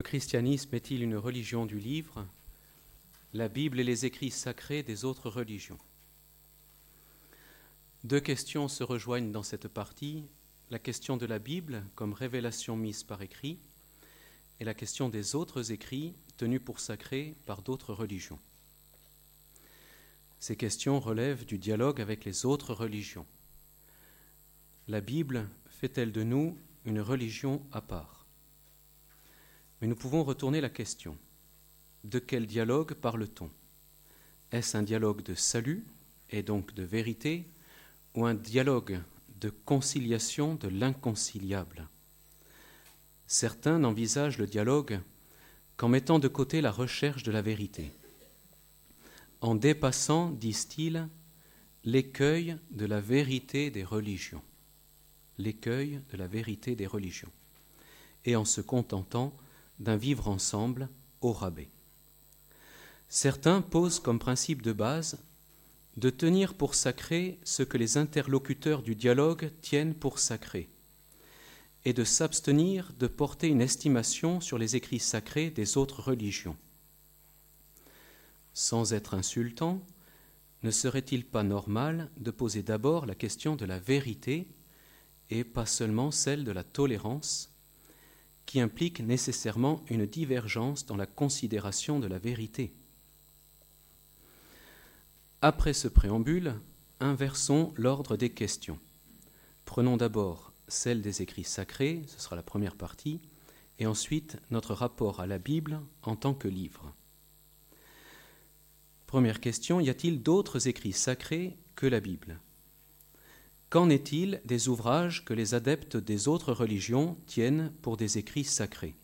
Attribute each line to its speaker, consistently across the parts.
Speaker 1: Le christianisme est-il une religion du livre La Bible et les écrits sacrés des autres religions? Deux questions se rejoignent dans cette partie, la question de la Bible comme révélation mise par écrit et la question des autres écrits tenus pour sacrés par d'autres religions. Ces questions relèvent du dialogue avec les autres religions. La Bible fait-elle de nous une religion à part? Mais nous pouvons retourner la question. De quel dialogue parle-t-on? Est-ce un dialogue de salut et donc de vérité ou un dialogue de conciliation de l'inconciliable? Certains n'envisagent le dialogue qu'en mettant de côté la recherche de la vérité, en dépassant, disent-ils, l'écueil de la vérité des religions, l'écueil de la vérité des religions, et en se contentant d'un vivre ensemble au rabais. Certains posent comme principe de base de tenir pour sacré ce que les interlocuteurs du dialogue tiennent pour sacré, et de s'abstenir de porter une estimation sur les écrits sacrés des autres religions. Sans être insultant, ne serait-il pas normal de poser d'abord la question de la vérité et pas seulement celle de la tolérance qui implique nécessairement une divergence dans la considération de la vérité. Après ce préambule, inversons l'ordre des questions. Prenons d'abord celle des écrits sacrés, ce sera la première partie, et ensuite notre rapport à la Bible en tant que livre. Première question, y a-t-il d'autres écrits sacrés que la Bible? Qu'en est-il des ouvrages que les adeptes des autres religions tiennent pour des écrits sacrés?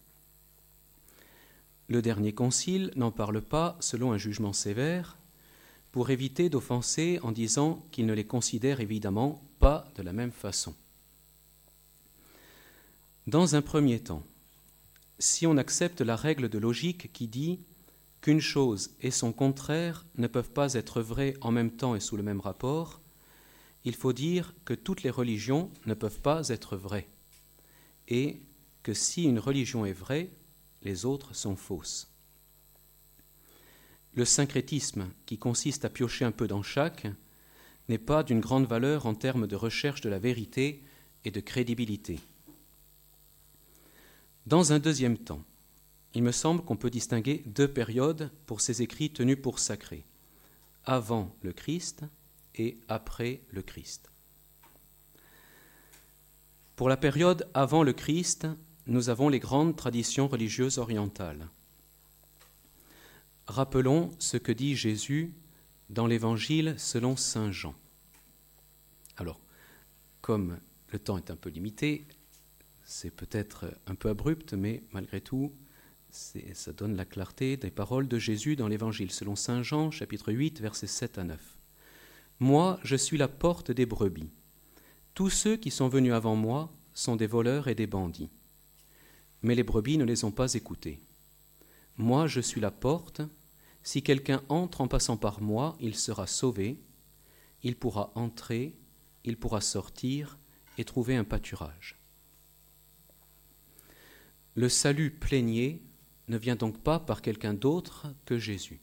Speaker 1: Le dernier concile n'en parle pas selon un jugement sévère, pour éviter d'offenser en disant qu'il ne les considère évidemment pas de la même façon. Dans un premier temps, si on accepte la règle de logique qui dit qu'une chose et son contraire ne peuvent pas être vraies en même temps et sous le même rapport, il faut dire que toutes les religions ne peuvent pas être vraies, et que si une religion est vraie, les autres sont fausses. Le syncrétisme, qui consiste à piocher un peu dans chaque, n'est pas d'une grande valeur en termes de recherche de la vérité et de crédibilité. Dans un deuxième temps, il me semble qu'on peut distinguer deux périodes pour ces écrits tenus pour sacrés. Avant le Christ et après le Christ. Pour la période avant le Christ, nous avons les grandes traditions religieuses orientales. Rappelons ce que dit Jésus dans l'Évangile selon Saint Jean. Alors, comme le temps est un peu limité, c'est peut-être un peu abrupt, mais malgré tout, ça donne la clarté des paroles de Jésus dans l'Évangile selon Saint Jean, chapitre 8, versets 7 à 9. Moi, je suis la porte des brebis. Tous ceux qui sont venus avant moi sont des voleurs et des bandits. Mais les brebis ne les ont pas écoutés. Moi, je suis la porte. Si quelqu'un entre en passant par moi, il sera sauvé. Il pourra entrer, il pourra sortir et trouver un pâturage. Le salut plénier ne vient donc pas par quelqu'un d'autre que Jésus.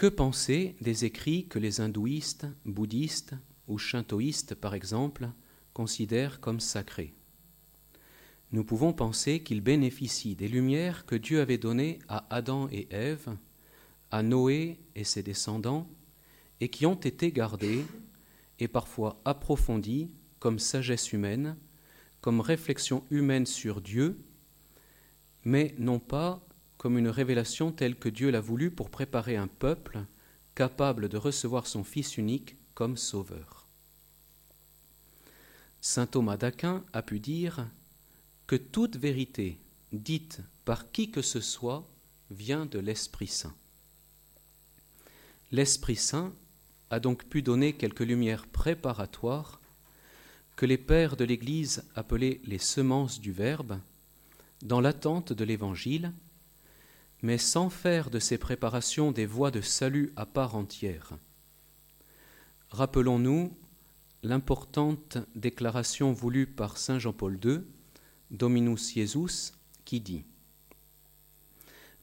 Speaker 1: Que penser des écrits que les hindouistes, bouddhistes ou shintoïstes, par exemple, considèrent comme sacrés? Nous pouvons penser qu'ils bénéficient des lumières que Dieu avait données à Adam et Ève, à Noé et ses descendants, et qui ont été gardées et parfois approfondies comme sagesse humaine, comme réflexion humaine sur Dieu, mais non pas comme une révélation telle que Dieu l'a voulu pour préparer un peuple capable de recevoir son Fils unique comme Sauveur. Saint Thomas d'Aquin a pu dire que toute vérité dite par qui que ce soit vient de l'Esprit Saint. L'Esprit Saint a donc pu donner quelques lumières préparatoires que les pères de l'Église appelaient les semences du Verbe, dans l'attente de l'Évangile, mais sans faire de ces préparations des voies de salut à part entière. Rappelons-nous l'importante déclaration voulue par Saint Jean-Paul II, Dominus Iesus, qui dit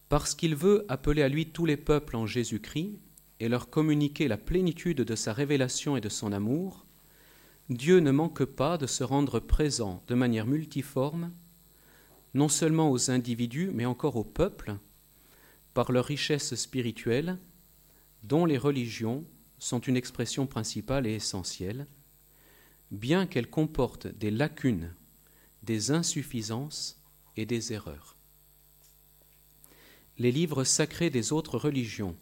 Speaker 1: Parce qu'il veut appeler à lui tous les peuples en Jésus-Christ et leur communiquer la plénitude de sa révélation et de son amour, Dieu ne manque pas de se rendre présent de manière multiforme, non seulement aux individus, mais encore aux peuples, par leur richesse spirituelle, dont les religions sont une expression principale et essentielle, bien qu'elles comportent des lacunes, des insuffisances et des erreurs. Les livres sacrés des autres religions,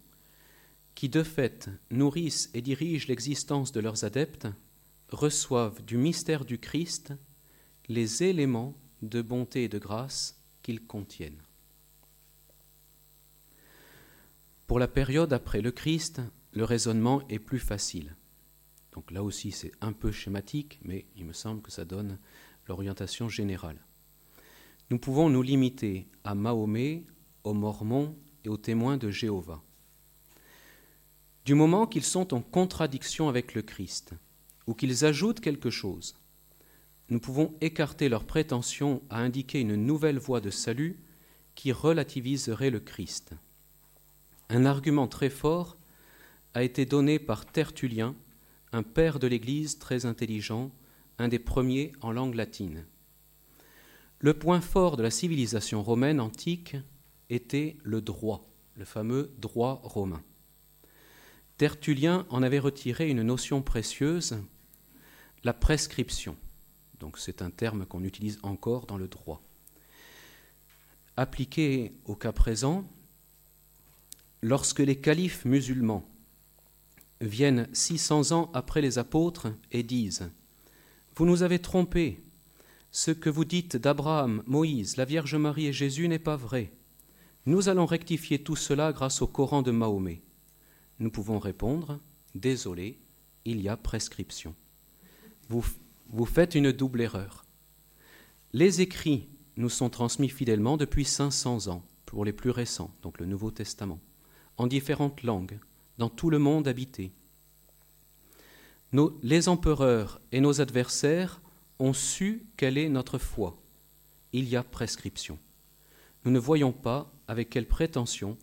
Speaker 1: qui de fait nourrissent et dirigent l'existence de leurs adeptes, reçoivent du mystère du Christ les éléments de bonté et de grâce qu'ils contiennent. Pour la période après le Christ, le raisonnement est plus facile. Donc là aussi c'est un peu schématique, mais il me semble que ça donne l'orientation générale. Nous pouvons nous limiter à Mahomet, aux Mormons et aux témoins de Jéhovah. Du moment qu'ils sont en contradiction avec le Christ, ou qu'ils ajoutent quelque chose, nous pouvons écarter leur prétention à indiquer une nouvelle voie de salut qui relativiserait le Christ. Un argument très fort a été donné par Tertullien, un père de l'Église très intelligent, un des premiers en langue latine. Le point fort de la civilisation romaine antique était le droit, le fameux droit romain. Tertullien en avait retiré une notion précieuse la prescription, donc c'est un terme qu'on utilise encore dans le droit. Appliqué au cas présent, lorsque les califes musulmans viennent 600 ans après les apôtres et disent Vous nous avez trompés, ce que vous dites d'Abraham, Moïse, la Vierge Marie et Jésus n'est pas vrai. Nous allons rectifier tout cela grâce au Coran de Mahomet. Nous pouvons répondre Désolé, il y a prescription vous, faites une double erreur. Les écrits nous sont transmis fidèlement depuis 500 ans, pour les plus récents, donc le Nouveau Testament, en différentes langues, dans tout le monde habité. les empereurs et nos adversaires ont su quelle est notre foi. Il y a prescription. Nous ne voyons pas avec quelle prétention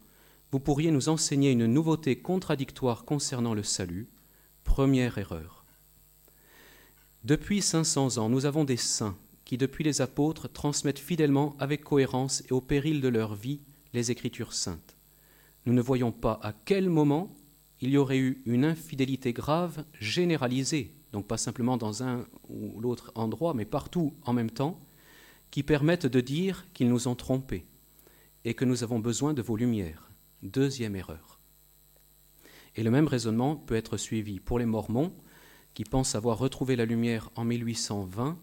Speaker 1: vous pourriez nous enseigner une nouveauté contradictoire concernant le salut. Première erreur. Depuis 500 ans, nous avons des saints qui, depuis les apôtres, transmettent fidèlement, avec cohérence et au péril de leur vie, les Écritures saintes. Nous ne voyons pas à quel moment il y aurait eu une infidélité grave généralisée, donc pas simplement dans un ou l'autre endroit, mais partout en même temps, qui permette de dire qu'ils nous ont trompés et que nous avons besoin de vos lumières. Deuxième erreur. Et le même raisonnement peut être suivi pour les Mormons, qui pensent avoir retrouvé la lumière en 1820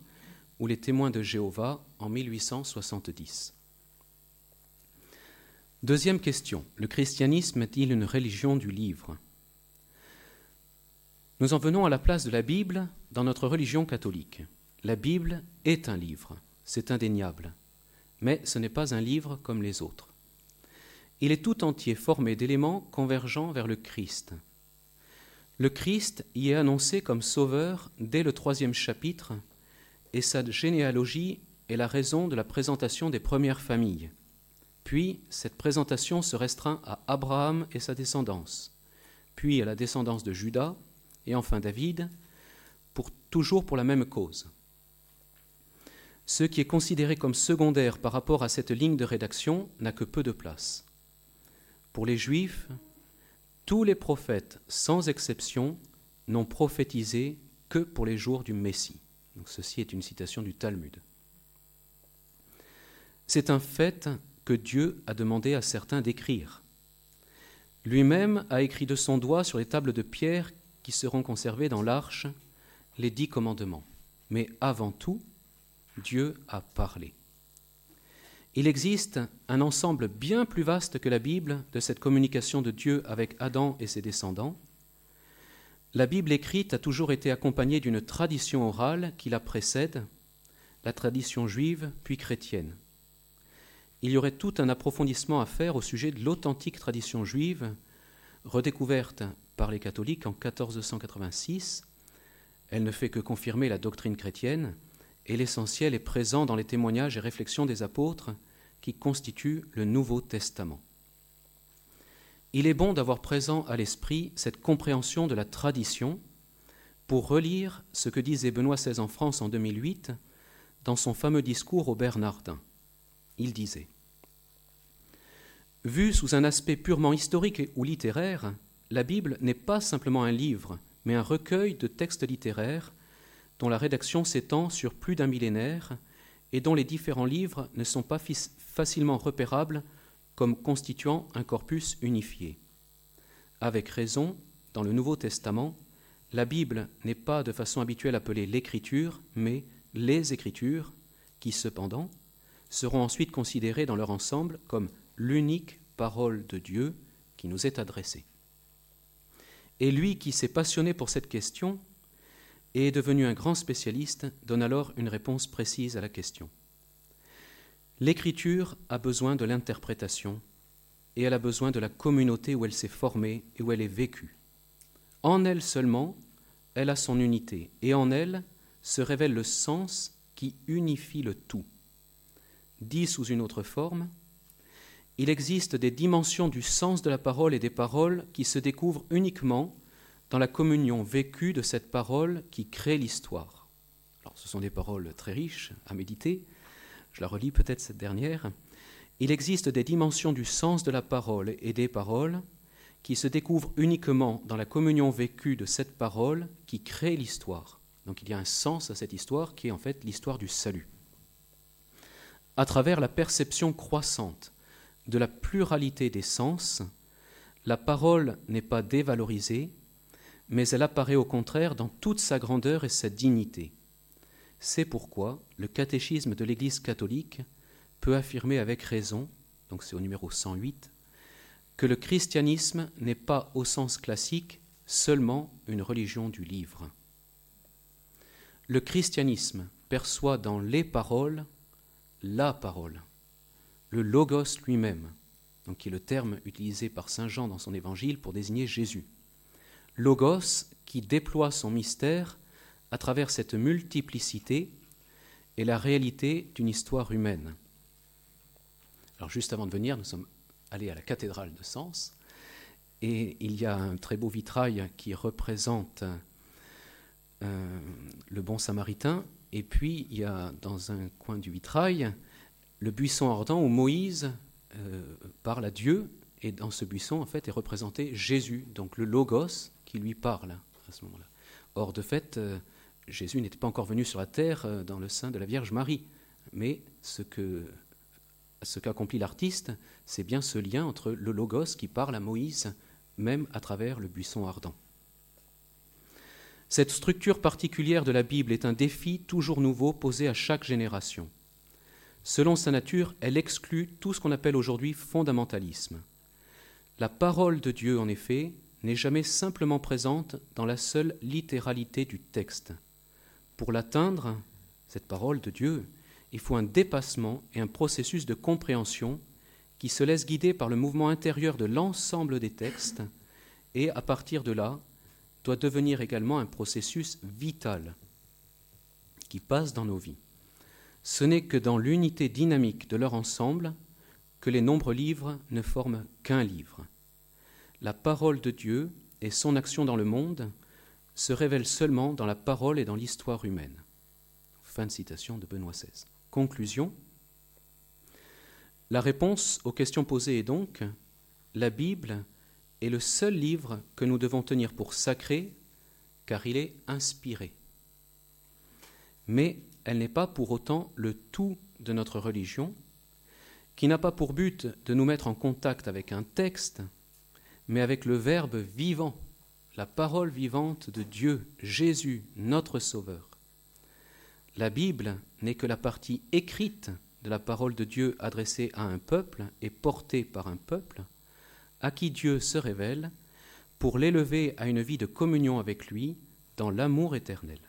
Speaker 1: ou les témoins de Jéhovah en 1870. Deuxième question. Le christianisme est-il une religion du livre? Nous en venons à la place de la Bible dans notre religion catholique. La Bible est un livre, c'est indéniable, mais ce n'est pas un livre comme les autres. Il est tout entier formé d'éléments convergeant vers le Christ, le Christ y est annoncé comme sauveur dès le troisième chapitre, et sa généalogie est la raison de la présentation des premières familles. Puis cette présentation se restreint à Abraham et sa descendance, puis à la descendance de Judas, et enfin David, pour, toujours pour la même cause. Ce qui est considéré comme secondaire par rapport à cette ligne de rédaction n'a que peu de place. Pour les Juifs, tous les prophètes, sans exception, n'ont prophétisé que pour les jours du Messie. Ceci est une citation du Talmud. C'est un fait que Dieu a demandé à certains d'écrire. Lui-même a écrit de son doigt sur les tables de pierre qui seront conservées dans l'arche les dix commandements. Mais avant tout, Dieu a parlé. Il existe un ensemble bien plus vaste que la Bible de cette communication de Dieu avec Adam et ses descendants. La Bible écrite a toujours été accompagnée d'une tradition orale qui la précède, la tradition juive puis chrétienne. Il y aurait tout un approfondissement à faire au sujet de l'authentique tradition juive, redécouverte par les catholiques en 1486. Elle ne fait que confirmer la doctrine chrétienne, et l'essentiel est présent dans les témoignages et réflexions des apôtres qui constitue le Nouveau Testament. Il est bon d'avoir présent à l'esprit cette compréhension de la tradition pour relire ce que disait Benoît XVI en France en 2008 dans son fameux discours au Bernardin. Il disait Vu sous un aspect purement historique ou littéraire, la Bible n'est pas simplement un livre, mais un recueil de textes littéraires dont la rédaction s'étend sur plus d'un millénaire et dont les différents livres ne sont pas facilement repérables comme constituant un corpus unifié. Avec raison, dans le Nouveau Testament, la Bible n'est pas de façon habituelle appelée l'écriture, mais les Écritures, qui cependant seront ensuite considérées dans leur ensemble comme l'unique parole de Dieu qui nous est adressée. Et lui qui s'est passionné pour cette question et est devenu un grand spécialiste donne alors une réponse précise à la question. L'écriture a besoin de l'interprétation et elle a besoin de la communauté où elle s'est formée et où elle est vécue. En elle seulement, elle a son unité et en elle se révèle le sens qui unifie le tout. Dit sous une autre forme, il existe des dimensions du sens de la parole et des paroles qui se découvrent uniquement dans la communion vécue de cette parole qui crée l'histoire. Ce sont des paroles très riches à méditer. Je la relis peut-être cette dernière. Il existe des dimensions du sens de la parole et des paroles qui se découvrent uniquement dans la communion vécue de cette parole qui crée l'histoire. Donc il y a un sens à cette histoire qui est en fait l'histoire du salut. À travers la perception croissante de la pluralité des sens, la parole n'est pas dévalorisée, mais elle apparaît au contraire dans toute sa grandeur et sa dignité. C'est pourquoi le catéchisme de l'Église catholique peut affirmer avec raison, donc c'est au numéro 108, que le christianisme n'est pas au sens classique seulement une religion du livre. Le christianisme perçoit dans les paroles la parole le logos lui-même, donc qui est le terme utilisé par Saint Jean dans son évangile pour désigner Jésus. Logos qui déploie son mystère à travers cette multiplicité et la réalité d'une histoire humaine. Alors juste avant de venir, nous sommes allés à la cathédrale de Sens et il y a un très beau vitrail qui représente euh, le bon samaritain et puis il y a dans un coin du vitrail le buisson ardent où Moïse euh, parle à Dieu, et dans ce buisson, en fait, est représenté Jésus, donc le Logos qui lui parle à ce moment-là. Or, de fait, euh, Jésus n'était pas encore venu sur la terre euh, dans le sein de la Vierge Marie, mais ce qu'accomplit l'artiste, c'est bien ce lien entre le Logos qui parle à Moïse, même à travers le buisson ardent. Cette structure particulière de la Bible est un défi toujours nouveau posé à chaque génération. Selon sa nature, elle exclut tout ce qu'on appelle aujourd'hui fondamentalisme. La parole de Dieu, en effet, n'est jamais simplement présente dans la seule littéralité du texte. Pour l'atteindre, cette parole de Dieu, il faut un dépassement et un processus de compréhension qui se laisse guider par le mouvement intérieur de l'ensemble des textes et, à partir de là, doit devenir également un processus vital qui passe dans nos vies ce n'est que dans l'unité dynamique de leur ensemble que les nombreux livres ne forment qu'un livre. La parole de Dieu et son action dans le monde se révèlent seulement dans la parole et dans l'histoire humaine. Fin de citation de Benoît XVI. Conclusion. La réponse aux questions posées est donc la Bible est le seul livre que nous devons tenir pour sacré car il est inspiré. Mais elle n'est pas pour autant le tout de notre religion, qui n'a pas pour but de nous mettre en contact avec un texte, mais avec le Verbe vivant, la parole vivante de Dieu, Jésus, notre Sauveur. La Bible n'est que la partie écrite de la parole de Dieu adressée à un peuple et portée par un peuple, à qui Dieu se révèle pour l'élever à une vie de communion avec lui dans l'amour éternel.